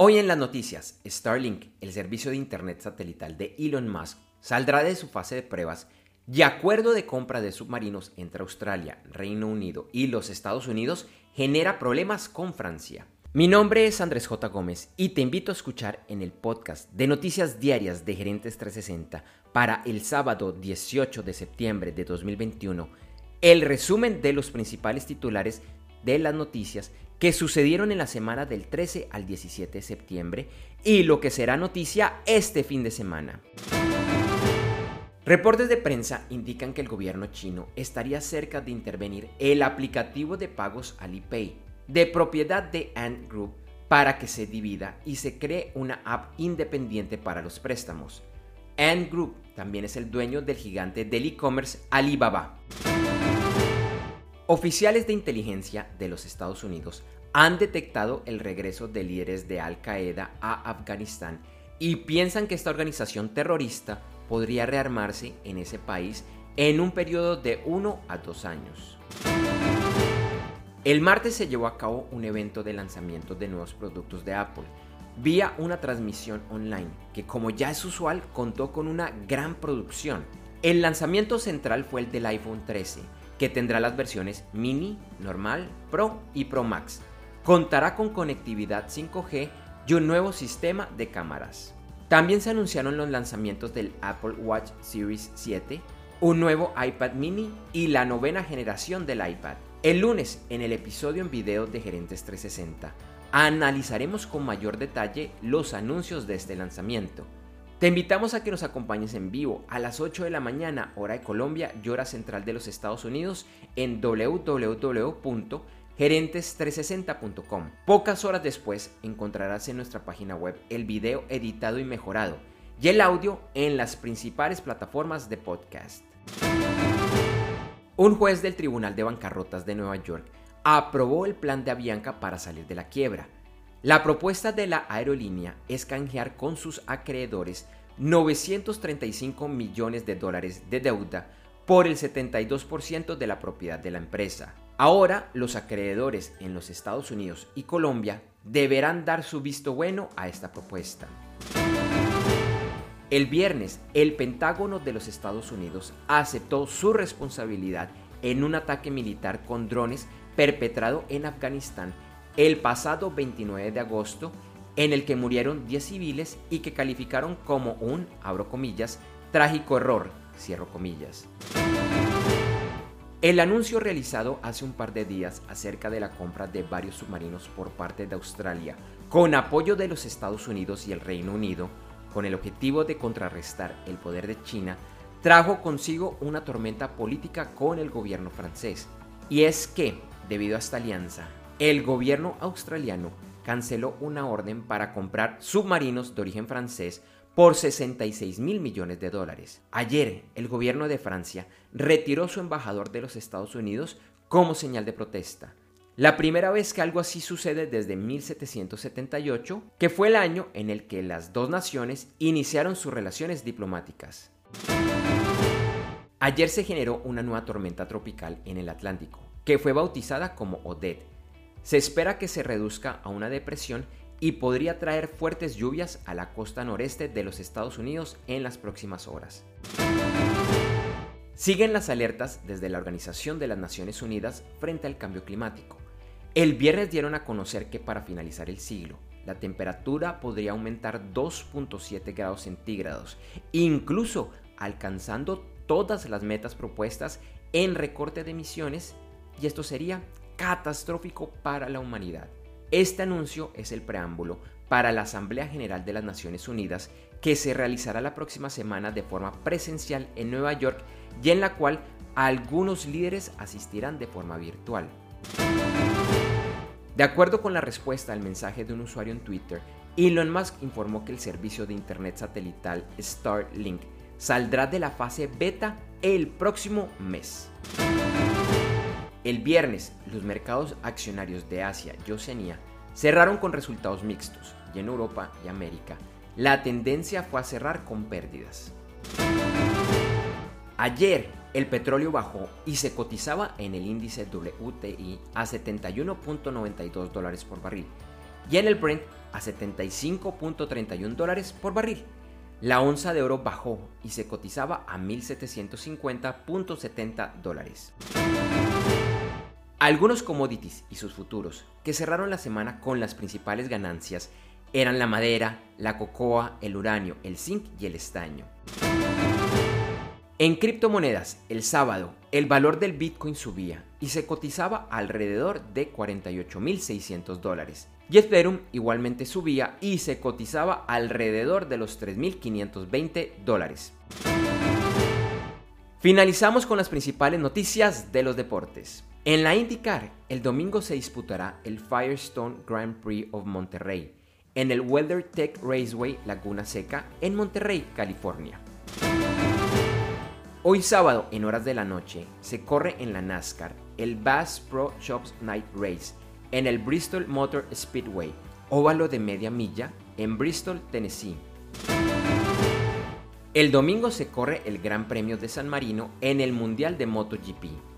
Hoy en las noticias, Starlink, el servicio de Internet satelital de Elon Musk, saldrá de su fase de pruebas y acuerdo de compra de submarinos entre Australia, Reino Unido y los Estados Unidos genera problemas con Francia. Mi nombre es Andrés J. Gómez y te invito a escuchar en el podcast de noticias diarias de Gerentes 360 para el sábado 18 de septiembre de 2021 el resumen de los principales titulares de las noticias que sucedieron en la semana del 13 al 17 de septiembre y lo que será noticia este fin de semana. Reportes de prensa indican que el gobierno chino estaría cerca de intervenir el aplicativo de pagos Alipay, de propiedad de Ant Group, para que se divida y se cree una app independiente para los préstamos. Ant Group también es el dueño del gigante del e-commerce Alibaba. Oficiales de inteligencia de los Estados Unidos han detectado el regreso de líderes de Al Qaeda a Afganistán y piensan que esta organización terrorista podría rearmarse en ese país en un periodo de uno a dos años. El martes se llevó a cabo un evento de lanzamiento de nuevos productos de Apple, vía una transmisión online que como ya es usual contó con una gran producción. El lanzamiento central fue el del iPhone 13, que tendrá las versiones mini, normal, Pro y Pro Max. Contará con conectividad 5G y un nuevo sistema de cámaras. También se anunciaron los lanzamientos del Apple Watch Series 7, un nuevo iPad mini y la novena generación del iPad. El lunes, en el episodio en video de Gerentes 360, analizaremos con mayor detalle los anuncios de este lanzamiento. Te invitamos a que nos acompañes en vivo a las 8 de la mañana, hora de Colombia y hora central de los Estados Unidos, en www.gerentes360.com. Pocas horas después encontrarás en nuestra página web el video editado y mejorado y el audio en las principales plataformas de podcast. Un juez del Tribunal de Bancarrotas de Nueva York aprobó el plan de Avianca para salir de la quiebra la propuesta de la aerolínea es canjear con sus acreedores 935 millones de dólares de deuda por el 72% de la propiedad de la empresa. Ahora los acreedores en los Estados Unidos y Colombia deberán dar su visto bueno a esta propuesta. El viernes, el Pentágono de los Estados Unidos aceptó su responsabilidad en un ataque militar con drones perpetrado en Afganistán el pasado 29 de agosto en el que murieron 10 civiles y que calificaron como un, abro comillas, trágico error, cierro comillas. El anuncio realizado hace un par de días acerca de la compra de varios submarinos por parte de Australia, con apoyo de los Estados Unidos y el Reino Unido, con el objetivo de contrarrestar el poder de China, trajo consigo una tormenta política con el gobierno francés. Y es que, debido a esta alianza, el gobierno australiano canceló una orden para comprar submarinos de origen francés por 66 mil millones de dólares. Ayer, el gobierno de Francia retiró su embajador de los Estados Unidos como señal de protesta. La primera vez que algo así sucede desde 1778, que fue el año en el que las dos naciones iniciaron sus relaciones diplomáticas. Ayer se generó una nueva tormenta tropical en el Atlántico, que fue bautizada como Odette se espera que se reduzca a una depresión y podría traer fuertes lluvias a la costa noreste de los Estados Unidos en las próximas horas. Siguen las alertas desde la Organización de las Naciones Unidas frente al cambio climático. El viernes dieron a conocer que para finalizar el siglo, la temperatura podría aumentar 2.7 grados centígrados, incluso alcanzando todas las metas propuestas en recorte de emisiones, y esto sería catastrófico para la humanidad. Este anuncio es el preámbulo para la Asamblea General de las Naciones Unidas que se realizará la próxima semana de forma presencial en Nueva York y en la cual algunos líderes asistirán de forma virtual. De acuerdo con la respuesta al mensaje de un usuario en Twitter, Elon Musk informó que el servicio de Internet satelital Starlink saldrá de la fase beta el próximo mes. El viernes, los mercados accionarios de Asia y Oceanía cerraron con resultados mixtos y en Europa y América la tendencia fue a cerrar con pérdidas. Ayer el petróleo bajó y se cotizaba en el índice WTI a 71.92 dólares por barril y en el Brent a 75.31 dólares por barril. La onza de oro bajó y se cotizaba a 1.750.70 dólares. Algunos commodities y sus futuros que cerraron la semana con las principales ganancias eran la madera, la cocoa, el uranio, el zinc y el estaño. En criptomonedas, el sábado, el valor del Bitcoin subía y se cotizaba alrededor de 48.600 dólares. Y Ethereum igualmente subía y se cotizaba alrededor de los 3.520 dólares. Finalizamos con las principales noticias de los deportes. En la IndyCar, el domingo se disputará el Firestone Grand Prix of Monterrey en el WeatherTech Raceway Laguna Seca en Monterrey, California. Hoy sábado, en horas de la noche, se corre en la NASCAR el Bass Pro Shops Night Race en el Bristol Motor Speedway, óvalo de media milla, en Bristol, Tennessee. El domingo se corre el Gran Premio de San Marino en el Mundial de MotoGP.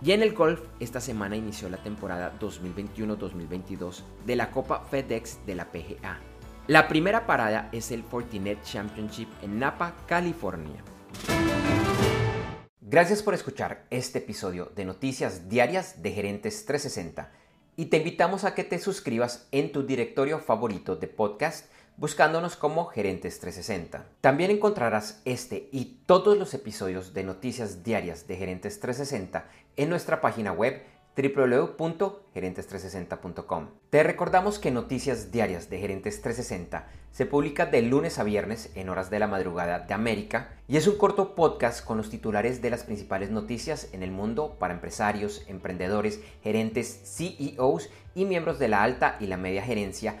Y en el golf, esta semana inició la temporada 2021-2022 de la Copa FedEx de la PGA. La primera parada es el Fortinet Championship en Napa, California. Gracias por escuchar este episodio de Noticias Diarias de Gerentes 360 y te invitamos a que te suscribas en tu directorio favorito de podcast buscándonos como Gerentes 360. También encontrarás este y todos los episodios de Noticias Diarias de Gerentes 360 en nuestra página web www.gerentes360.com. Te recordamos que Noticias Diarias de Gerentes 360 se publica de lunes a viernes en horas de la madrugada de América y es un corto podcast con los titulares de las principales noticias en el mundo para empresarios, emprendedores, gerentes, CEOs y miembros de la alta y la media gerencia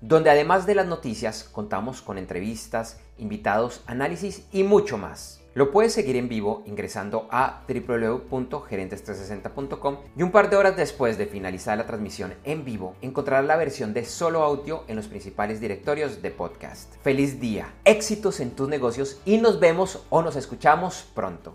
donde además de las noticias contamos con entrevistas, invitados, análisis y mucho más. Lo puedes seguir en vivo ingresando a www.gerentes360.com y un par de horas después de finalizar la transmisión en vivo encontrarás la versión de solo audio en los principales directorios de podcast. Feliz día, éxitos en tus negocios y nos vemos o nos escuchamos pronto.